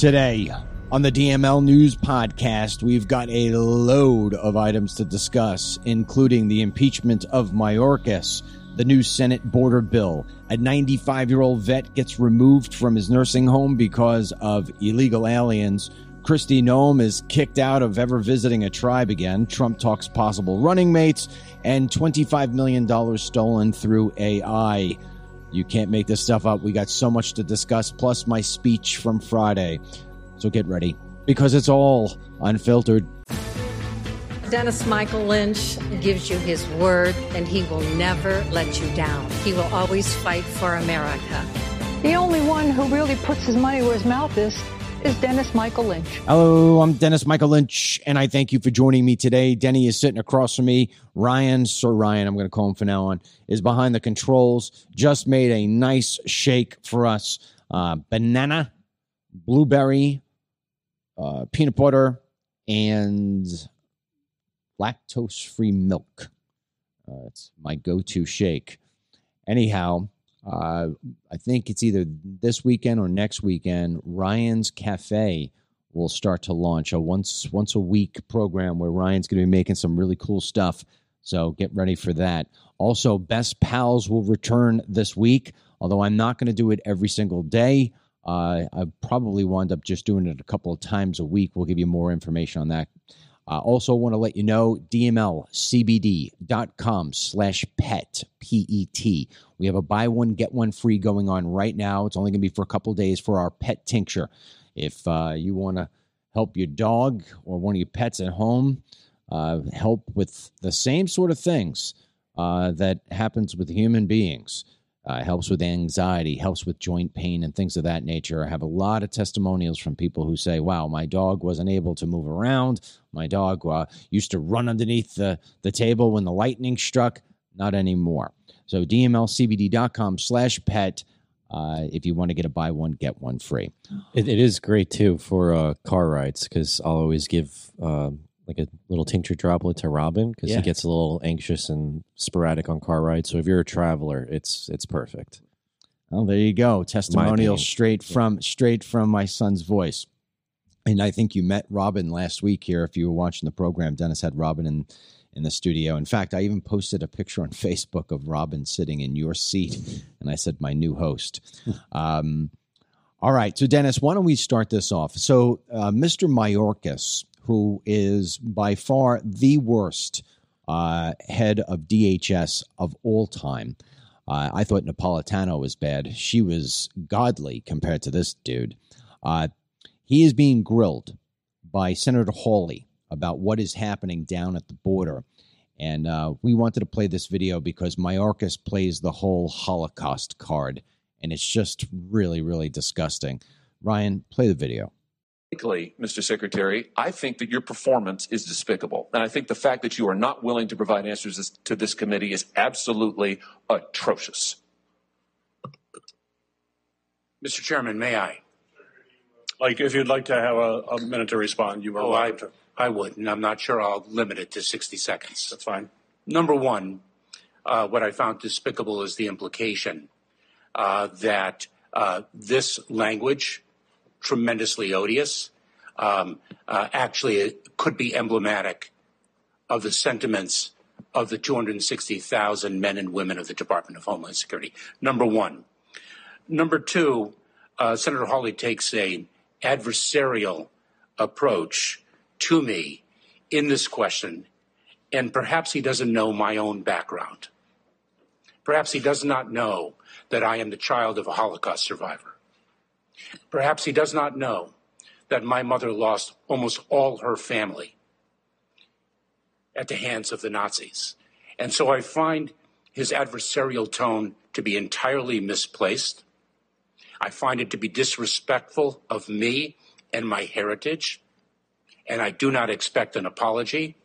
Today on the DML News Podcast, we've got a load of items to discuss, including the impeachment of Mayorkas, the new Senate border bill, a 95 year old vet gets removed from his nursing home because of illegal aliens. Kristi Noem is kicked out of ever visiting a tribe again. Trump talks possible running mates and $25 million stolen through AI. You can't make this stuff up. We got so much to discuss, plus my speech from Friday. So get ready because it's all unfiltered. Dennis Michael Lynch gives you his word and he will never let you down. He will always fight for America. The only one who really puts his money where his mouth is is Dennis Michael Lynch. Hello, I'm Dennis Michael Lynch, and I thank you for joining me today. Denny is sitting across from me. Ryan, Sir Ryan, I'm going to call him from now on, is behind the controls. Just made a nice shake for us. Uh, banana, blueberry, uh, peanut butter, and lactose free milk. Uh, it's my go to shake. Anyhow, uh, I think it's either this weekend or next weekend. Ryan's Cafe will start to launch a once once a week program where Ryan's going to be making some really cool stuff. So get ready for that. Also, Best Pals will return this week, although I'm not going to do it every single day. Uh, I probably wind up just doing it a couple of times a week. We'll give you more information on that I also want to let you know dmlcbd.com slash pet, P-E-T. We have a buy one, get one free going on right now. It's only going to be for a couple days for our pet tincture. If uh, you want to help your dog or one of your pets at home, uh, help with the same sort of things uh, that happens with human beings – uh, helps with anxiety, helps with joint pain, and things of that nature. I have a lot of testimonials from people who say, Wow, my dog wasn't able to move around. My dog uh, used to run underneath the, the table when the lightning struck. Not anymore. So, dmlcbd.com slash pet. Uh, if you want to get a buy one, get one free. it, it is great too for uh, car rides because I'll always give um, like a little tincture droplet to Robin because Yeah. he gets a little anxious and sporadic on car rides. So if you're a traveler, it's it's perfect. Well, there you go. Testimonial straight from straight from my son's voice. And I think you met Robin last week here. If you were watching the program, Dennis had Robin in in the studio. In fact, I even posted a picture on Facebook of Robin sitting in your seat, and I said, "My new host." um, all right, so Dennis, why don't we start this off? So, uh, Mr. Mayorkas, who is by far the worst uh, head of DHS of all time. Uh, I thought Napolitano was bad. She was godly compared to this dude. Uh, he is being grilled by Senator Hawley about what is happening down at the border. And uh, we wanted to play this video because Mayorkas plays the whole Holocaust card, and it's just really, really disgusting. Ryan, play the video. Frankly, Mr. Secretary, I think that your performance is despicable. And I think the fact that you are not willing to provide answers to this committee is absolutely atrocious. Mr. Chairman, may I? Like, if you'd like to have a, a minute to respond, you are Oh, I, to. I would, and I'm not sure I'll limit it to 60 seconds. That's fine. Number one, uh, what I found despicable is the implication uh, that uh, this language, tremendously odious, um, uh, actually it could be emblematic of the sentiments of the 260,000 men and women of the Department of Homeland Security. Number one. Number two, uh, Senator Hawley takes a adversarial approach to me in this question, and perhaps he doesn't know my own background. Perhaps he does not know that I am the child of a Holocaust survivor. Perhaps he does not know that my mother lost almost all her family at the hands of the Nazis. And so I find his adversarial tone to be entirely misplaced. I find it to be disrespectful of me and my heritage. And I do not expect an apology,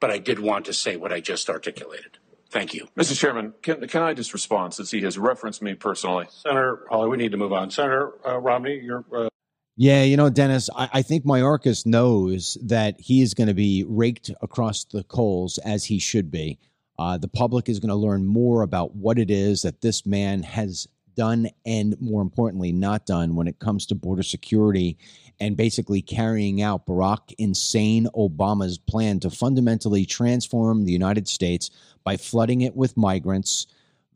but I did want to say what I just articulated. Thank you. Mr. Chairman, can, can I just respond since he has referenced me personally? Senator Hawley, we need to move on. Senator uh, Romney, you're. Uh, Yeah, you know, Dennis, I, I think Mayorkas knows that he is going to be raked across the coals as he should be. Uh, the public is going to learn more about what it is that this man has done and more importantly not done when it comes to border security and basically carrying out Barack insane Obama's plan to fundamentally transform the United States by flooding it with migrants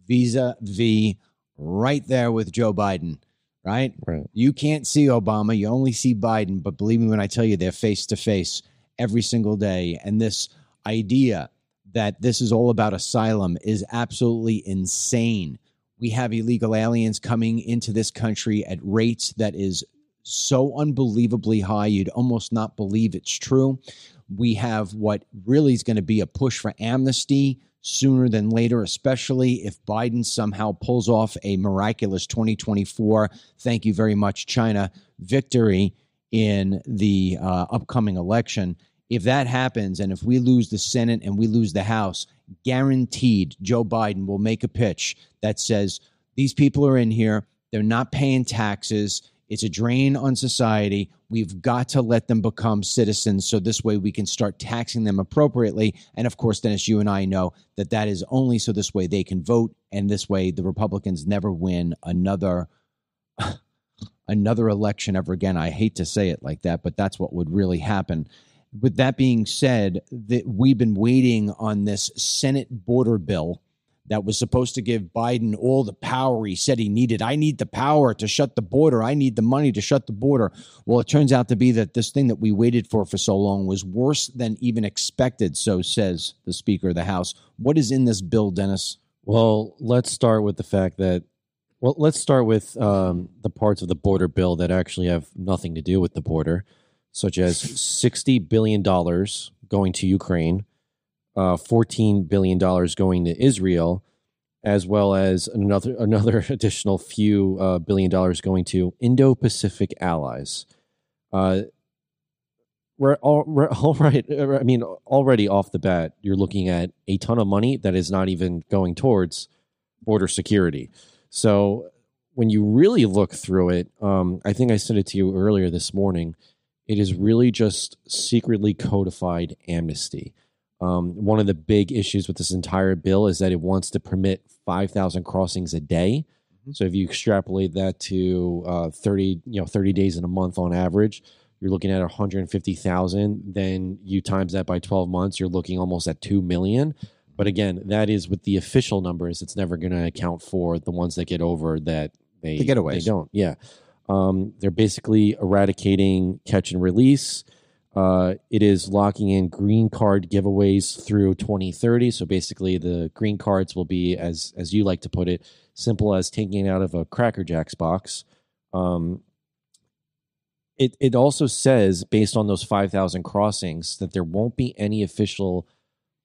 vis-a-vis right there with Joe Biden, right? Right. You can't see Obama, you only see Biden, but believe me when I tell you they're face to face every single day and this idea that this is all about asylum is absolutely insane. We have illegal aliens coming into this country at rates that is so unbelievably high, you'd almost not believe it's true. We have what really is going to be a push for amnesty sooner than later, especially if Biden somehow pulls off a miraculous 2024. Thank you very much, China victory in the uh, upcoming election. If that happens, and if we lose the Senate and we lose the House, guaranteed Joe Biden will make a pitch that says these people are in here, they're not paying taxes. It's a drain on society. We've got to let them become citizens so this way we can start taxing them appropriately. And of course, Dennis, you and I know that that is only so this way they can vote. And this way the Republicans never win another. another election ever again. I hate to say it like that, but that's what would really happen. With that being said, that we've been waiting on this Senate border bill that was supposed to give Biden all the power he said he needed. I need the power to shut the border. I need the money to shut the border. Well, it turns out to be that this thing that we waited for for so long was worse than even expected, so says the Speaker of the House. What is in this bill, Dennis? Well, let's start with the fact that, well, let's start with um, the parts of the border bill that actually have nothing to do with the border, such as $60 billion going to Ukraine, uh, $14 billion going to Israel, as well as another another additional few uh, billion dollars going to Indo-Pacific allies. Uh, we're all, we're all right. I mean, already off the bat, you're looking at a ton of money that is not even going towards border security. So when you really look through it, um, I think I sent it to you earlier this morning. It is really just secretly codified amnesty. Um, one of the big issues with this entire bill is that it wants to permit 5,000 crossings a day. Mm-hmm. So if you extrapolate that to uh, 30, you know, 30 days in a month on average, you're looking at 150,000. Then you times that by 12 months, you're looking almost at 2 million. But again, that is with the official numbers. It's never going to account for the ones that get over that they, The getaways. They don't. Yeah. Um, they're basically eradicating catch and release. Uh, it is locking in green card giveaways through 2030. So basically, the green cards will be, as as you like to put it, simple as taking it out of a Cracker Jacks box. Um, it it also says, based on those 5,000 crossings, that there won't be any official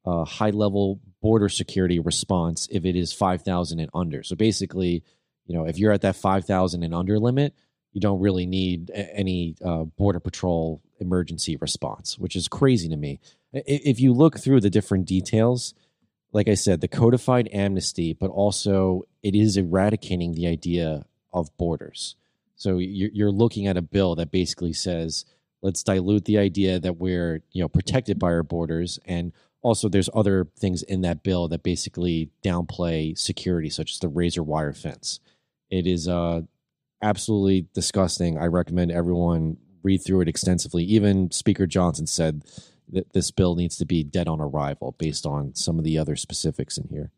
uh, high level border security response if it is 5,000 and under. So basically, you know, if you're at that 5,000 and under limit, you don't really need any uh, border patrol emergency response, which is crazy to me. If you look through the different details, like I said, the codified amnesty, but also it is eradicating the idea of borders. So you're, looking at a bill that basically says, let's dilute the idea that we're you know protected by our borders, and also there's other things in that bill that basically downplay security, such as the razor wire fence. It is uh, absolutely disgusting. I recommend everyone read through it extensively. Even Speaker Johnson said that this bill needs to be dead on arrival based on some of the other specifics in here.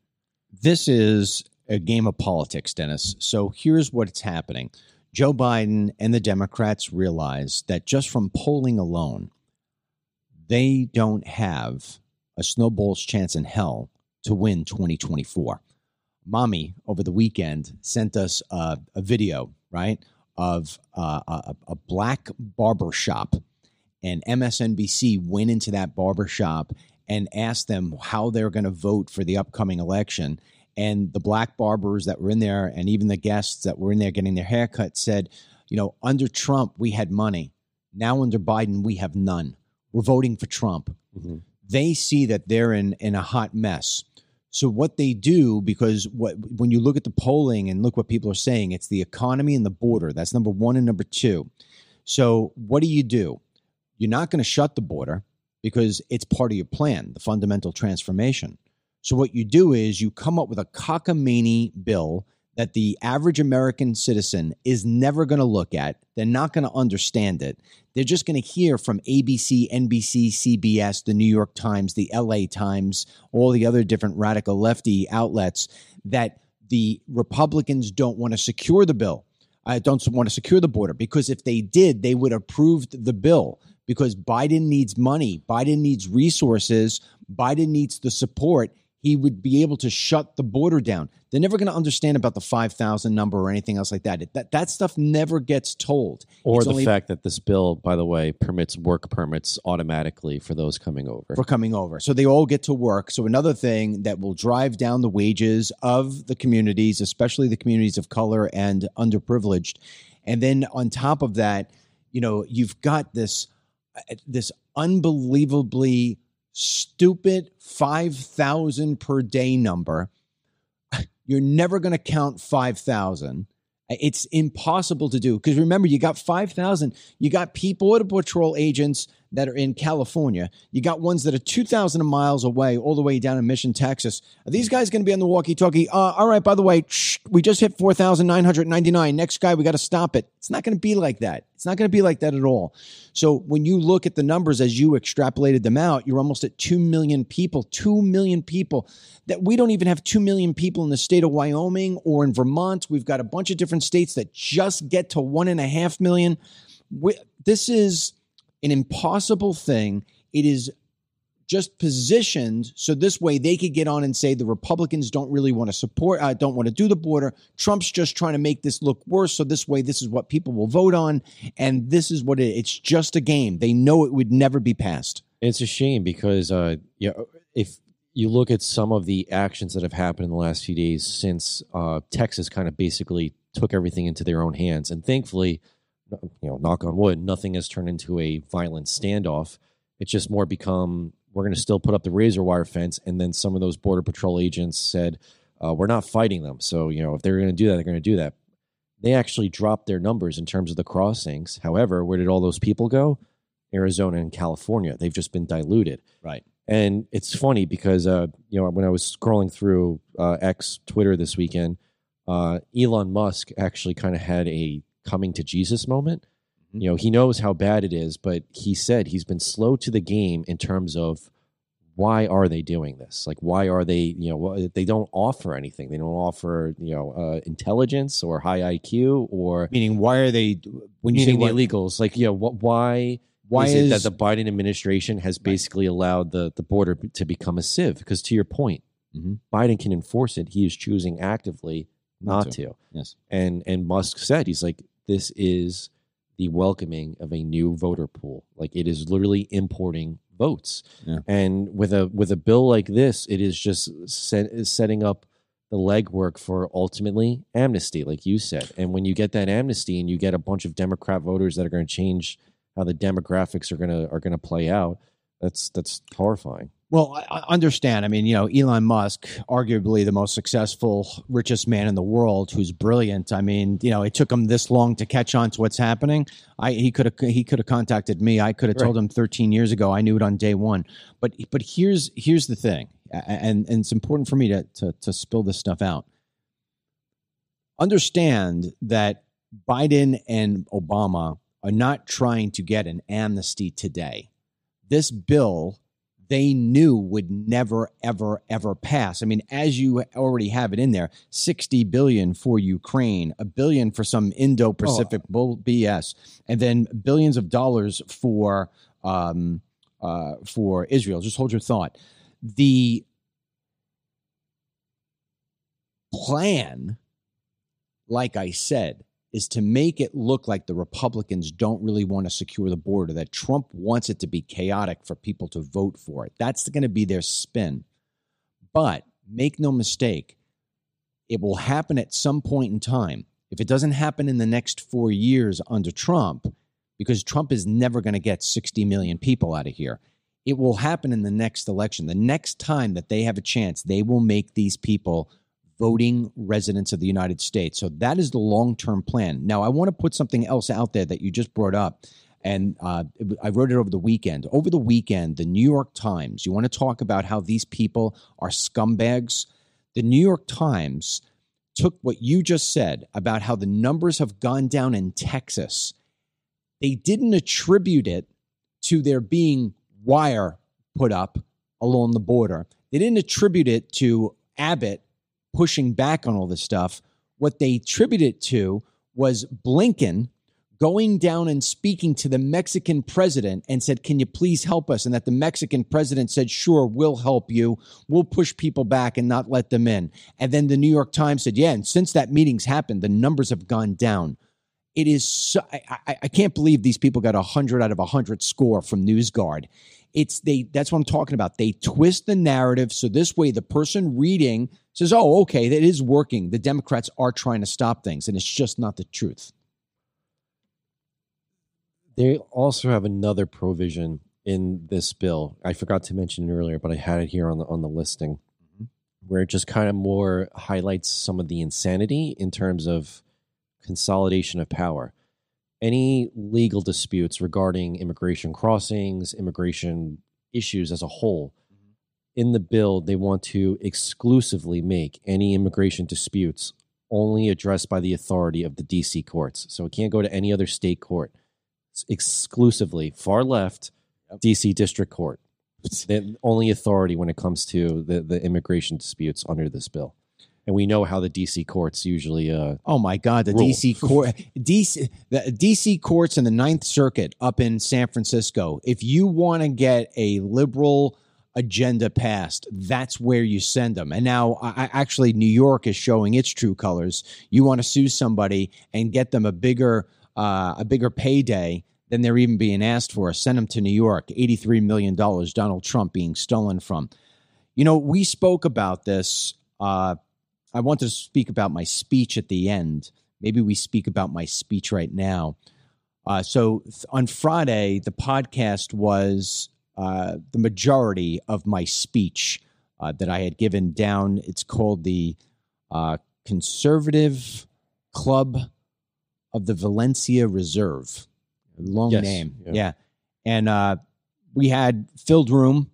This is a game of politics, Dennis. So here's what's happening. Joe Biden and the Democrats realize that just from polling alone, they don't have a snowball's chance in hell to win 2024. Mommy over the weekend sent us a, a video, right, of uh, a, a black barber shop. And MSNBC went into that barber shop and asked them how they're going to vote for the upcoming election. And the black barbers that were in there, and even the guests that were in there getting their haircut, said, you know, under Trump, we had money. Now under Biden, we have none. We're voting for Trump. They see that they're in, in a hot mess. So what they do, because what when you look at the polling and look what people are saying, it's the economy and the border. That's number one and number two. So what do you do? You're not going to shut the border because it's part of your plan, the fundamental transformation. So what you do is you come up with a cockamamie bill that the average American citizen is never going to look at. They're not going to understand it. They're just going to hear from ABC, NBC, CBS, the New York Times, the LA Times, all the other different radical lefty outlets that the Republicans don't want to secure the bill. I don't want to secure the border because if they did, they would approve the bill because Biden needs money, Biden needs resources, Biden needs the support he would be able to shut the border down. They're never going to understand about the 5,000 number or anything else like that. That, that stuff never gets told. Or It's the only fact that this bill, by the way, permits work permits automatically for those coming over. for coming over. So they all get to work. So another thing that will drive down the wages of the communities, especially the communities of color and underprivileged. And then on top of that, you know, you've got this uh, this unbelievably stupid 5,000 per day number. You're never going to count 5,000. It's impossible to do because remember, you got 5,000. You got people, Border Patrol agents that are in California. You got ones that are 2,000 miles away, all the way down in Mission, Texas. Are these guys going to be on the walkie talkie? Uh, all right, by the way, shh, we just hit 4,999. Next guy, we got to stop it. It's not going to be like that. It's not going to be like that at all. So when you look at the numbers as you extrapolated them out, you're almost at 2 million people. 2 million people. That we don't even have 2 million people in the state of Wyoming or in Vermont. We've got a bunch of different states that just get to one and a half million. We, this is an impossible thing. It is just positioned so this way they could get on and say the Republicans don't really want to support, uh, don't want to do the border. Trump's just trying to make this look worse. So this way, this is what people will vote on, and this is what it, it's just a game. They know it would never be passed. It's a shame because uh, know, if you look at some of the actions that have happened in the last few days since uh, Texas kind of basically took everything into their own hands, and thankfully, you know, knock on wood, nothing has turned into a violent standoff. It's just more become we're going to still put up the razor wire fence, and then some of those border patrol agents said uh, we're not fighting them. So you know, if they're going to do that, they're going to do that. They actually dropped their numbers in terms of the crossings. However, where did all those people go? Arizona and California. They've just been diluted. Right. And it's funny because uh, you know when I was scrolling through uh, X Twitter this weekend, uh, Elon Musk actually kind of had a coming to Jesus moment. Mhm. You know, he knows how bad it is, but he said he's been slow to the game in terms of why are they doing this? Like, why are they? You know, they don't offer anything. They don't offer you know uh, intelligence or high IQ or Meaning, why are they? When you say what, the illegals. Like, you know, wh- why? why is, is, it that the Biden administration has basically allowed the, the border to become a sieve? Because to your point, Mhm. Biden can enforce it. He is choosing actively Not not, to. to. Yes. And and Musk said he's like this is the welcoming of a new voter pool. Like it is literally importing votes. Yeah. And with a with a bill like this, it is just set, is setting up the legwork for ultimately amnesty, like you said. And when you get that amnesty and you get a bunch of Democrat voters that are going to change how the demographics are going to are going to play out, that's that's horrifying. Well, I understand. I mean, you know, Elon Musk, arguably the most successful, richest man in the world, who's brilliant. I mean, you know, it took him this long to catch on to what's happening. I he could have he could have contacted me. I could have told him 13 years ago. I knew it on day one. But but here's here's the thing, and and it's important for me to to, to spill this stuff out. Understand that Biden and Obama are not trying to get an amnesty today. This bill they knew would never ever ever pass. I mean, as you already have it in there, 60 billion for Ukraine, a billion for some Indo-Pacific bull BS, and then billions of dollars for um, uh, for Israel. Just hold your thought. The plan, like I said, is to make it look like the Republicans don't really want to secure the border, that Trump wants it to be chaotic for people to vote for it. That's going to be their spin. But make no mistake, it will happen at some point in time. If it doesn't happen in the next four years under Trump, because Trump is never going to get 60 million people out of here, it will happen in the next election. The next time that they have a chance, they will make these people voting residents of the United States. So that is the long term plan. Now, I want to put something else out there that you just brought up. And uh, I wrote it over the weekend. Over the weekend, the New York Times, you want to talk about how these people are scumbags? The New York Times took what you just said about how the numbers have gone down in Texas, they didn't attribute it to there being wire put up along the border. They didn't attribute it to Abbott pushing back on all this stuff. What they attributed it to was Blinken going down and speaking to the Mexican president and said, Can you please help us? And that the Mexican president said, Sure, we'll help you. We'll push people back and not let them in. And then the New York Times said, Yeah, and since that meeting's happened, the numbers have gone down. It is so, I, I, I can't believe these people got a hundred out of a hundred score from NewsGuard. It's they that's what I'm talking about. They twist the narrative so this way the person reading says, Oh, okay, that is working. The Democrats are trying to stop things, and it's just not the truth. They also have another provision in this bill. I forgot to mention it earlier, but I had it here on the on the listing, mm-hmm. where it just kind of more highlights some of the insanity in terms of consolidation of power. Any legal disputes regarding immigration crossings, immigration issues as a whole, mm-hmm. in the bill, they want to exclusively make any immigration disputes only addressed by the authority of the DC courts. So it can't go to any other state court It's exclusively far left DC District Court. the only authority when it comes to the, the immigration disputes under this bill. And we know how the DC courts usually. Uh, oh my God, the rule. DC court, DC, the DC courts in the Ninth Circuit up in San Francisco. If you want to get a liberal agenda passed, that's where you send them. And now, I, actually, New York is showing its true colors. You want to sue somebody and get them a bigger uh, a bigger payday than they're even being asked for. Send them to New York, $83 million, Donald Trump being stolen from. You know, we spoke about this. Uh, I want to speak about my speech at the end. Maybe we speak about my speech right now. Uh, so th- on Friday, the podcast was uh, the majority of my speech uh, that I had given down. It's called the uh, Conservative Club of the Valencia Reserve. Long yes, name. Yeah. yeah. And uh, we had filled room,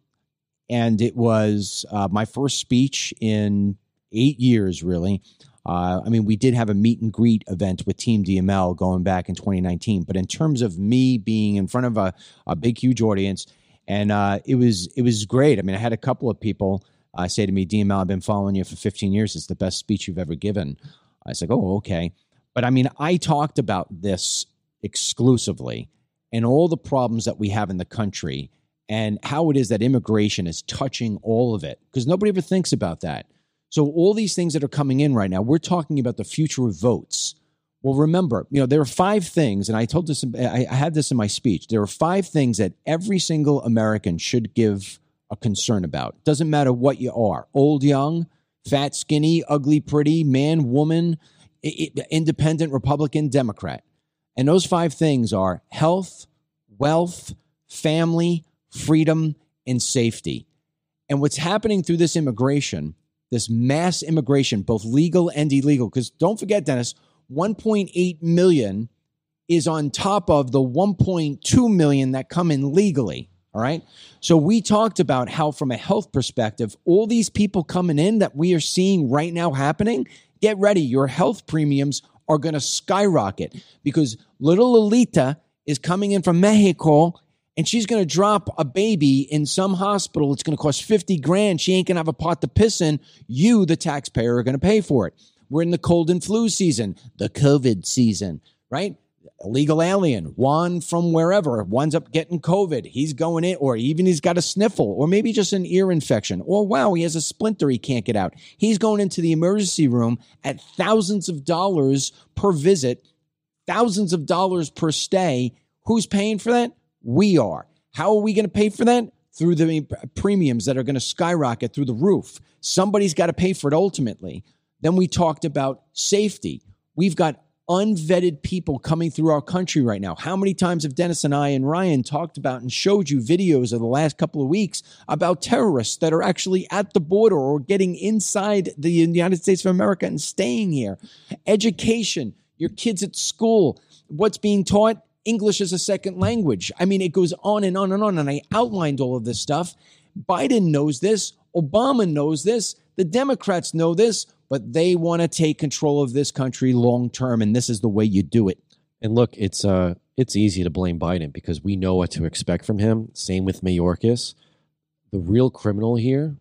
and it was uh, my first speech in eight years, really. Uh, I mean, we did have a meet and greet event with Team DML going back in 2019, but in terms of me being in front of a, a big, huge audience, and uh, it was it was great. I mean, I had a couple of people uh, say to me, "DML, I've been following you for 15 years. It's the best speech you've ever given." I was like, "Oh, okay." But I mean, I talked about this exclusively and all the problems that we have in the country and how it is that immigration is touching all of it because nobody ever thinks about that. So, all these things that are coming in right now, we're talking about the future of votes. Well, remember, you know, there are five things, and I told this, I had this in my speech. There are five things that every single American should give a concern about. Doesn't matter what you are old, young, fat, skinny, ugly, pretty, man, woman, independent, Republican, Democrat. And those five things are health, wealth, family, freedom, and safety. And what's happening through this immigration, this mass immigration, both legal and illegal, because don't forget, Dennis, 1.8 million is on top of the 1.2 million that come in legally. All right. So we talked about how, from a health perspective, all these people coming in that we are seeing right now happening get ready. Your health premiums are going to skyrocket because little Lolita is coming in from Mexico and she's going to drop a baby in some hospital. It's going to cost 50 grand. She ain't going to have a pot to piss in. You, the taxpayer, are going to pay for it. We're in the cold and flu season, the COVID season, right? illegal alien, one from wherever, winds up getting COVID. He's going in, or even he's got a sniffle, or maybe just an ear infection. Or wow, he has a splinter he can't get out. He's going into the emergency room at thousands of dollars per visit, thousands of dollars per stay. Who's paying for that? We are. How are we going to pay for that? Through the premiums that are going to skyrocket through the roof. Somebody's got to pay for it ultimately. Then we talked about safety. We've got unvetted people coming through our country right now. How many times have Dennis and I and Ryan talked about and showed you videos of the last couple of weeks about terrorists that are actually at the border or getting inside the United States of America and staying here? Education, your kids at school, what's being taught? English as a second language. I mean, it goes on and on and on. And I outlined all of this stuff. Biden knows this. Obama knows this. The Democrats know this. but they want to take control of this country long term, and this is the way you do it. And look, it's uh it's easy to blame Biden because we know what to expect from him. Same with Mayorkas. The real criminal here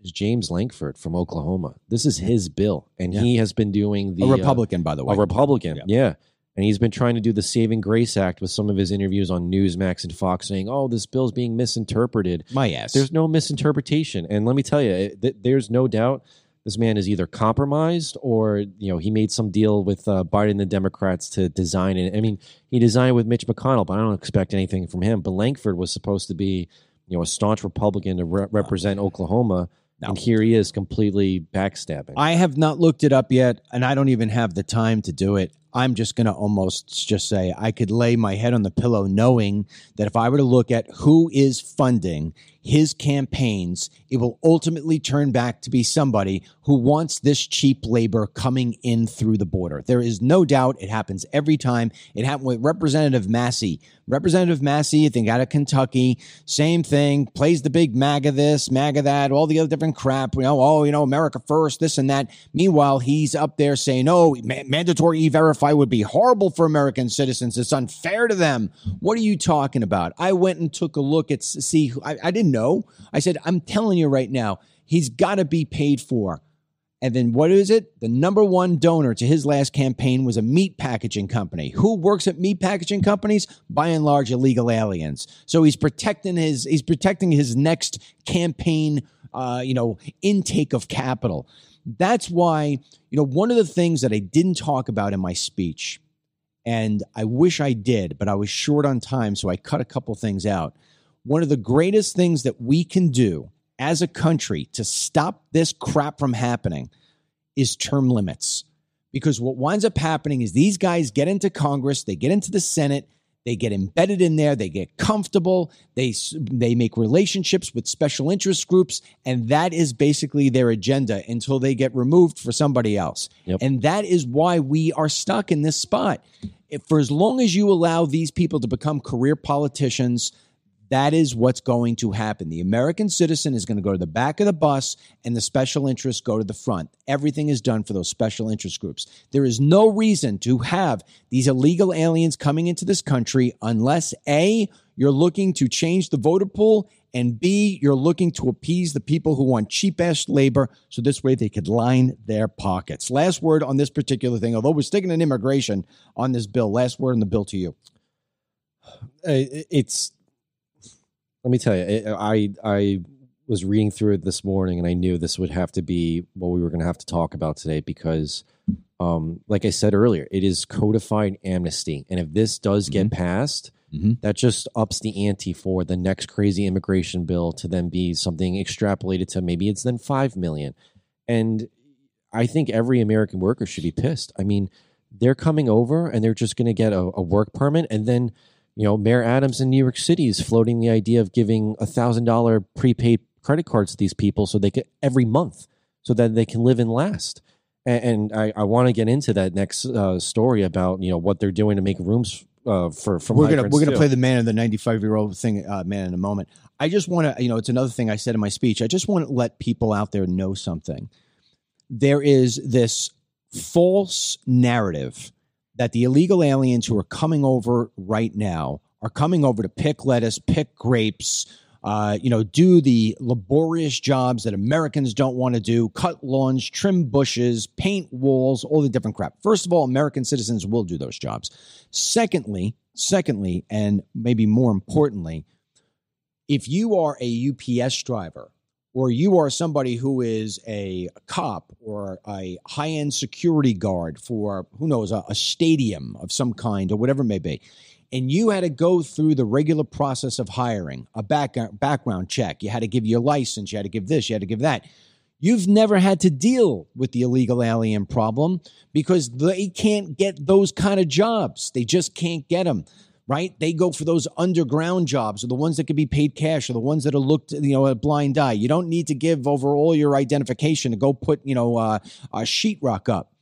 is James Lankford from Oklahoma. This is his bill, and Yeah. he has been doing the a uh, Republican, by the way. a Republican, Yeah. yeah. And he's been trying to do the Saving Grace Act with some of his interviews on Newsmax and Fox, saying, "Oh, this bill's being misinterpreted." My ass. There's no misinterpretation, and let me tell you, th- there's no doubt this man is either compromised or you know he made some deal with uh, Biden and the Democrats to design it. I mean, he designed it with Mitch McConnell, but I don't expect anything from him. But Lankford was supposed to be you know a staunch Republican to re- represent Oklahoma, No. and here he is completely backstabbing. I have not looked it up yet, and I don't even have the time to do it. I'm just going to almost just say I could lay my head on the pillow knowing that if I were to look at who is funding his campaigns, it will ultimately turn back to be somebody who wants this cheap labor coming in through the border. There is no doubt it happens every time. It happened with Representative Massey. Representative Massey, I think out of Kentucky, same thing, plays the big MAGA this, MAGA that, all the other different crap, you know, oh, you know, America first, this and that. Meanwhile, he's up there saying, oh, ma- mandatory e verify would be horrible for American citizens. It's unfair to them. What are you talking about? I went and took a look at, see, I, I didn't know. I said, I'm telling you right now, he's got to be paid for. And then what is it? The number one donor to his last campaign was a meat packaging company. Who works at meat packaging companies? By and large, illegal aliens. So he's protecting his he's protecting his next campaign, uh, you know, intake of capital. That's why you know one of the things that I didn't talk about in my speech, and I wish I did, but I was short on time, so I cut a couple things out. One of the greatest things that we can do as a country to stop this crap from happening is term limits. Because what winds up happening is these guys get into Congress, they get into the Senate, they get embedded in there, they get comfortable, they they make relationships with special interest groups, and that is basically their agenda until they get removed for somebody else. Yep. And that is why we are stuck in this spot. If, for as long as you allow these people to become career politicians, that is what's going to happen. The American citizen is going to go to the back of the bus and the special interests go to the front. Everything is done for those special interest groups. There is no reason to have these illegal aliens coming into this country unless A, you're looking to change the voter pool, and B, you're looking to appease the people who want cheap ass labor so this way they could line their pockets. Last word on this particular thing, although we're sticking in immigration on this bill, last word on the bill to you. Uh, it's let me tell you it- i i was reading through it this morning and i knew this would have to be what we were going to have to talk about today because um like i said earlier it is codified amnesty. And if this does get passed Mhm. that just ups the ante for the next crazy immigration bill to then be something extrapolated to maybe it's then 5 million. And i think every american worker should be pissed. I mean they're coming over and they're just going to get a, a work permit and then you know, Mayor Adams in New York City is floating the idea of giving a thousand dollar prepaid credit cards to these people so they could every month so that they can live and last. And, and I, I want to get into that next uh, story about you know what they're doing to make rooms uh, for for we're gonna we're gonna too. play the man of the 95 year old thing uh, man in a moment i just want to you know it's another thing i said in my speech i just want to let people out there know something there is this false narrative that the illegal aliens who are coming over right now are coming over to pick lettuce pick grapes uh, you know, do the laborious jobs that Americans don't want to do, cut lawns, trim bushes, paint walls, all the different crap. First of all, American citizens will do those jobs. Secondly, secondly, and maybe more importantly, if you are a UPS driver or you are somebody who is a cop or a high end security guard for who knows a, a stadium of some kind or whatever it may be, and you had to go through the regular process of hiring a back, uh, background check, you had to give your license, you had to give this, you had to give that. You've never had to deal with the illegal alien problem because they can't get those kind of jobs. They just can't get them right? They go for those underground jobs or the ones that can be paid cash or the ones that are looked, you know, a blind eye. You don't need to give over all your identification to go put, you know, uh, a sheetrock up.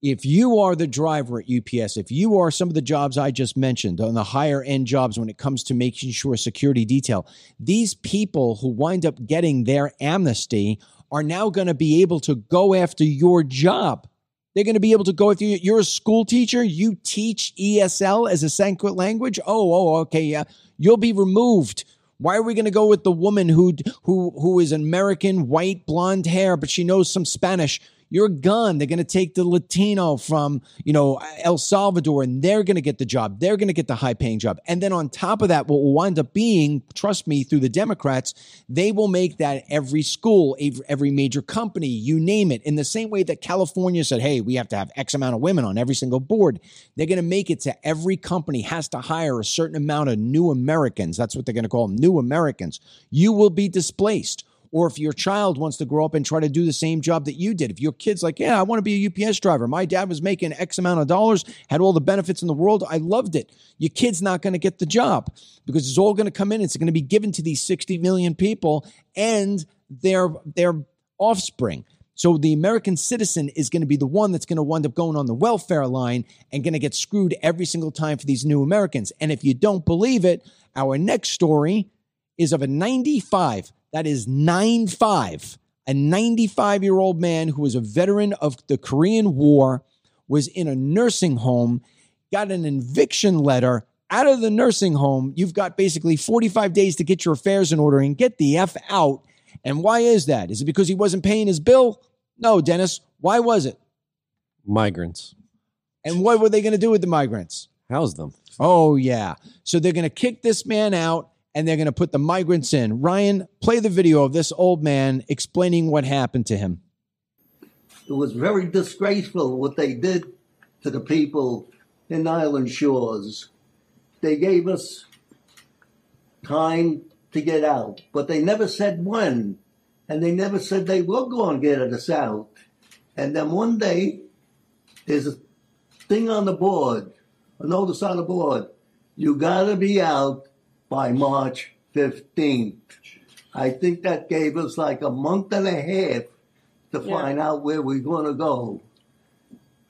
If you are the driver at UPS, if you are some of the jobs I just mentioned on the higher end jobs when it comes to making sure security detail, these people who wind up getting their amnesty are now going to be able to go after your job. They're going to be able to go after you. You're a school teacher. You teach ESL as a second language. Oh, oh, okay, yeah. You'll be removed. Why are we going to go with the woman who who who is American, white, blonde hair, but she knows some Spanish? You're gone. They're going to take the Latino from, you know, El Salvador and they're going to get the job. They're going to get the high paying job. And then on top of that, what will wind up being, trust me, through the Democrats, they will make that every school, every major company, you name it. In the same way that California said, hey, we have to have X amount of women on every single board. They're going to make it to every company has to hire a certain amount of new Americans. That's what they're going to call them, new Americans. You will be displaced or if your child wants to grow up and try to do the same job that you did. If your kid's like, yeah, I want to be a UPS driver. My dad was making X amount of dollars, had all the benefits in the world. I loved it. Your kid's not going to get the job because it's all going to come in. It's going to be given to these 60 million people and their, their offspring. So the American citizen is going to be the one that's going to wind up going on the welfare line and going to get screwed every single time for these new Americans. And if you don't believe it, our next story is of a 95 that is 9 5. A 95 year old man who was a veteran of the Korean War was in a nursing home, got an eviction letter out of the nursing home. You've got basically 45 days to get your affairs in order and get the F out. And why is that? Is it because he wasn't paying his bill? No, Dennis. Why was it? Migrants. And what were they going to do with the migrants? House them. Oh, yeah. So they're going to kick this man out and they're going to put the migrants in. Ryan, play the video of this old man explaining what happened to him. It was very disgraceful what they did to the people in Island Shores. They gave us time to get out, but they never said when. And they never said they were going to get us out. And then one day, there's a thing on the board, a notice on the board. You got to be out by March 15th. I think that gave us like a month and a half to yeah. find out where we're going to go.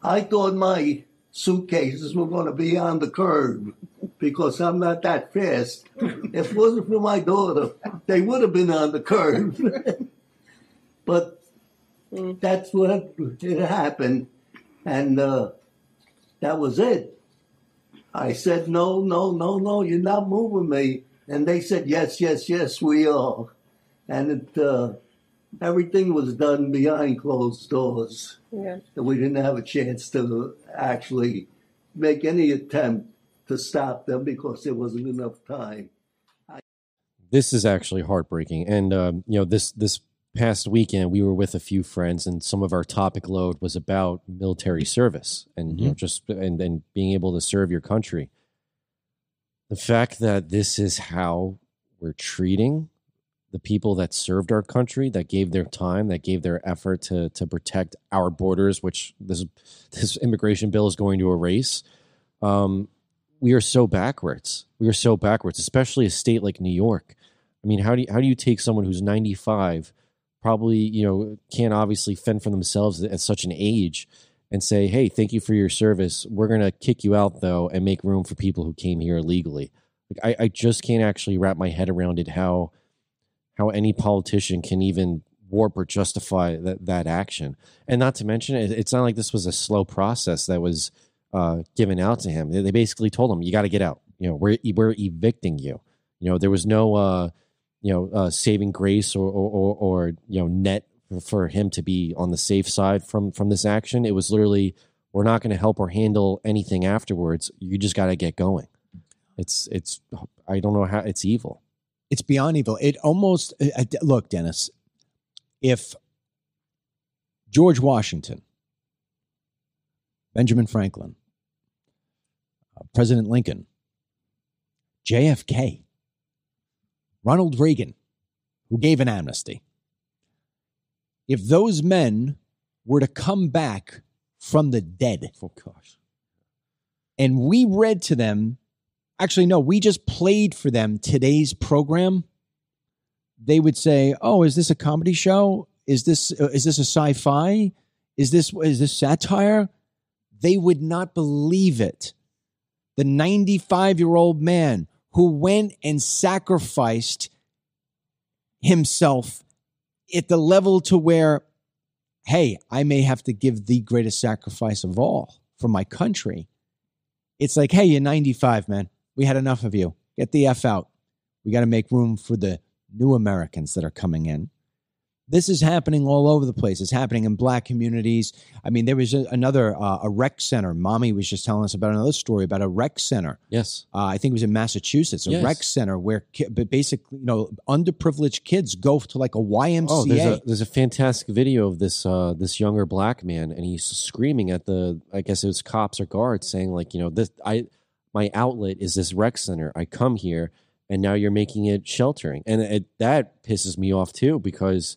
I thought my suitcases were going to be on the curb because I'm not that fast. if it wasn't for my daughter, they would have been on the curb. but mm. that's what it happened. And uh, that was it. I said, no, no, no, no, you're not moving me. And they said, yes, yes, yes, we are. And it, uh, everything was done behind closed doors. Yeah. And we didn't have a chance to actually make any attempt to stop them because there wasn't enough time. I- this is actually heartbreaking. And, um, you know, this, this past weekend we were with a few friends and some of our topic load was about military service and mm-hmm. you know mm-hmm. just and, and being able to serve your country the fact that this is how we're treating the people that served our country that gave their time that gave their effort to to protect our borders which this this immigration bill is going to erase um, we are so backwards we are so backwards especially a state like new york i mean how do you, how do you take someone who's 95 probably you know can't obviously fend for themselves at such an age and say hey thank you for your service. We're going to kick you out though and make room for people who came here illegally. Like I, I just can't actually wrap my head around it how how any politician can even warp or justify that, that action. And not to mention it, it's not like this was a slow process that was uh, given out to him. They, they basically told him you got to get out. You know we're, we're evicting you. You know there was no uh, you know uh, saving grace or, or, or, or you know net for him to be on the safe side from from this action. It was literally we're not going to help or handle anything afterwards. You just got to get going. It's it's I don't know how it's evil. It's beyond evil. It almost uh, uh look, Dennis. If George Washington, Benjamin Franklin, uh, President Lincoln, JFK, Ronald Reagan, who gave an amnesty, if those men were to come back from the dead, oh gosh, and we read to them, actually, no, we just played for them today's program, they would say, "Oh, is this a comedy show? Is this uh, is this a sci-fi? Is this is this satire?" They would not believe it. The 95 year old man who went and sacrificed himself at the level to where, hey, I may have to give the greatest sacrifice of all for my country. It's like, hey, you're 95, man. We had enough of you. Get the F out. We got to make room for the new Americans that are coming in. This is happening all over the place. It's happening in black communities. I mean, there was a, another uh, a rec center. Mommy was just telling us about another story about a rec center. Yes. Uh, I think it was in Massachusetts, a Yes. rec center where ki- but basically, you know, underprivileged kids go to like a YMCA. Oh, there's a there's a fantastic video of this uh this younger black man, and he's screaming at the I guess it was cops or guards, saying like, you know, this I my outlet is this rec center. I come here, and now you're making it sheltering, and it, that pisses me off too because.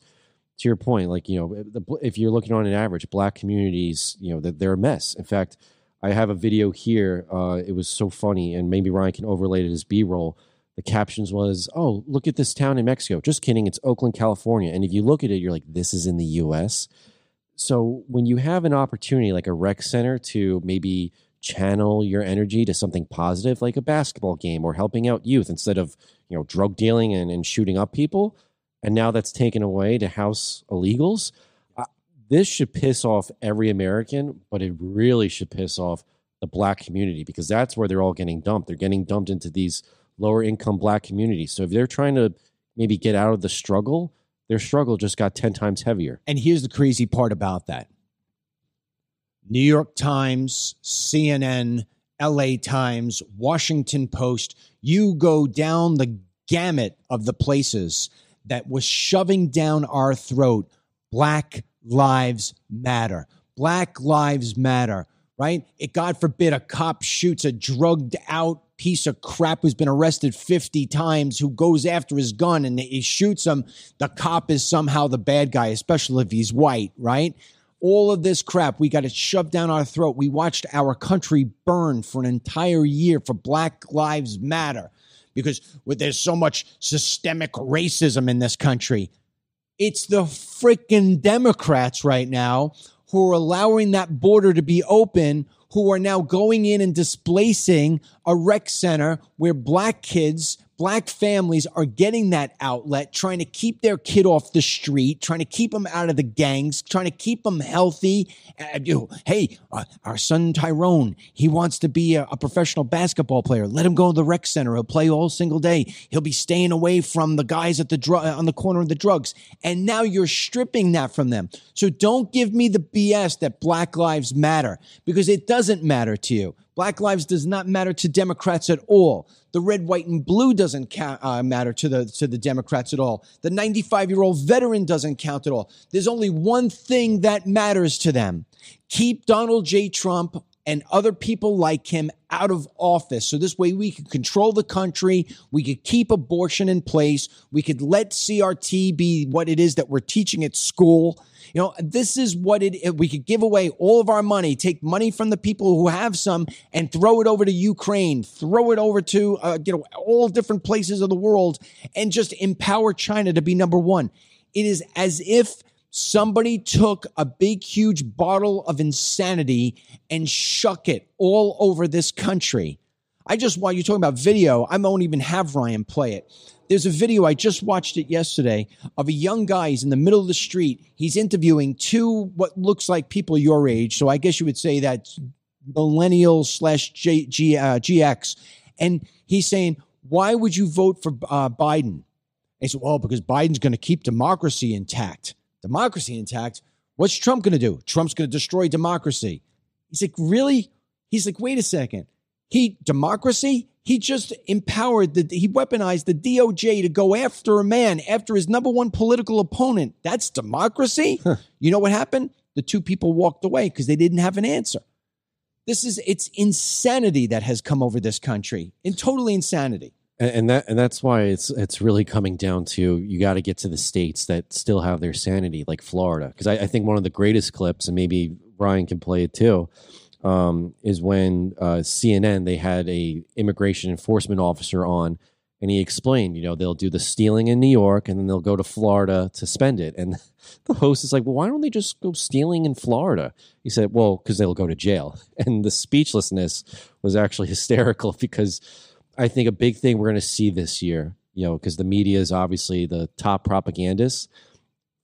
To your point, like you know, the, if you're looking on an average, black communities, you know, that they're a mess. In fact, I have a video here. Uh, it was so funny, and maybe Ryan can overlay it as B-roll. The captions was, "Oh, look at this town in Mexico." Just kidding, it's Oakland, California. And if you look at it, you're like, "This is in the U.S." So when you have an opportunity like a rec center to maybe channel your energy to something positive, like a basketball game or helping out youth instead of you know drug dealing and, and shooting up people, and now that's taken away to house illegals. This should piss off every American, but it really should piss off the black community because that's where they're all getting dumped. They're getting dumped into these lower income black communities. So if they're trying to maybe get out of the struggle, their struggle just got 10 times heavier. And here's the crazy part about that New York Times, CNN, LA Times, Washington Post, you go down the gamut of the places that was shoving down our throat Black Lives Matter. Black Lives Matter, right? It, God forbid, a cop shoots a drugged out piece of crap who's been arrested 50 times who goes after his gun and he shoots him. The cop is somehow the bad guy, especially if he's white, right? All of this crap, we got it shoved down our throat. We watched our country burn for an entire year for Black Lives Matter because there's so much systemic racism in this country. It's the freaking Democrats right now who are allowing that border to be open, who are now going in and displacing a rec center where black kids, black families are getting that outlet, trying to keep their kid off the street, trying to keep them out of the gangs, trying to keep them healthy. Uh, you hey, uh, our son Tyrone, he wants to be a, a professional basketball player. Let him go to the rec center. He'll play all single day. He'll be staying away from the guys at the dr- on the corner of the drugs. And now you're stripping that from them. So don't give me the BS that Black Lives Matter because it doesn't matter to you. Black lives does not matter to Democrats at all. The red, white, and blue doesn't count, uh, matter to the to the Democrats at all. The 95 year old veteran doesn't count at all. There's only one thing that matters to them: keep Donald J. Trump and other people like him out of office. So this way we could control the country. We could keep abortion in place. We could let CRT be what it is that we're teaching at school. You know, this is what it, we could give away all of our money, take money from the people who have some and throw it over to Ukraine, throw it over to, uh, you know, all different places of the world and just empower China to be number one. It is as if somebody took a big, huge bottle of insanity and shook it all over this country. I just while you're talking about video, I won't even have Ryan play it. There's a video, I just watched it yesterday, of a young guy. He's in the middle of the street. He's interviewing two what looks like people your age. So I guess you would say that millennial slash G, G, uh, GX. And he's saying, why would you vote for uh, Biden? He said, well, because Biden's going to keep democracy intact. Democracy intact? What's Trump going to do? Trump's going to destroy democracy. He's like, really? He's like, wait a second. He democracy? He just empowered the he weaponized the DOJ to go after a man after his number one political opponent. That's democracy? You know what happened? The two people walked away because they didn't have an answer. This is it's insanity that has come over this country. In totally insanity. and, and that and that's why it's it's really coming down to you got to get to the states that still have their sanity, like Florida. Because I, I think one of the greatest clips, and maybe Ryan can play it too, um, is when uh, CNN they had a immigration enforcement officer on, and he explained, you know, they'll do the stealing in New York, and then they'll go to Florida to spend it. And the host is like, well, why don't they just go stealing in Florida? He said, well, because they'll go to jail. And the speechlessness was actually hysterical because I think a big thing we're going to see this year, you know, because the media is obviously the top propagandists.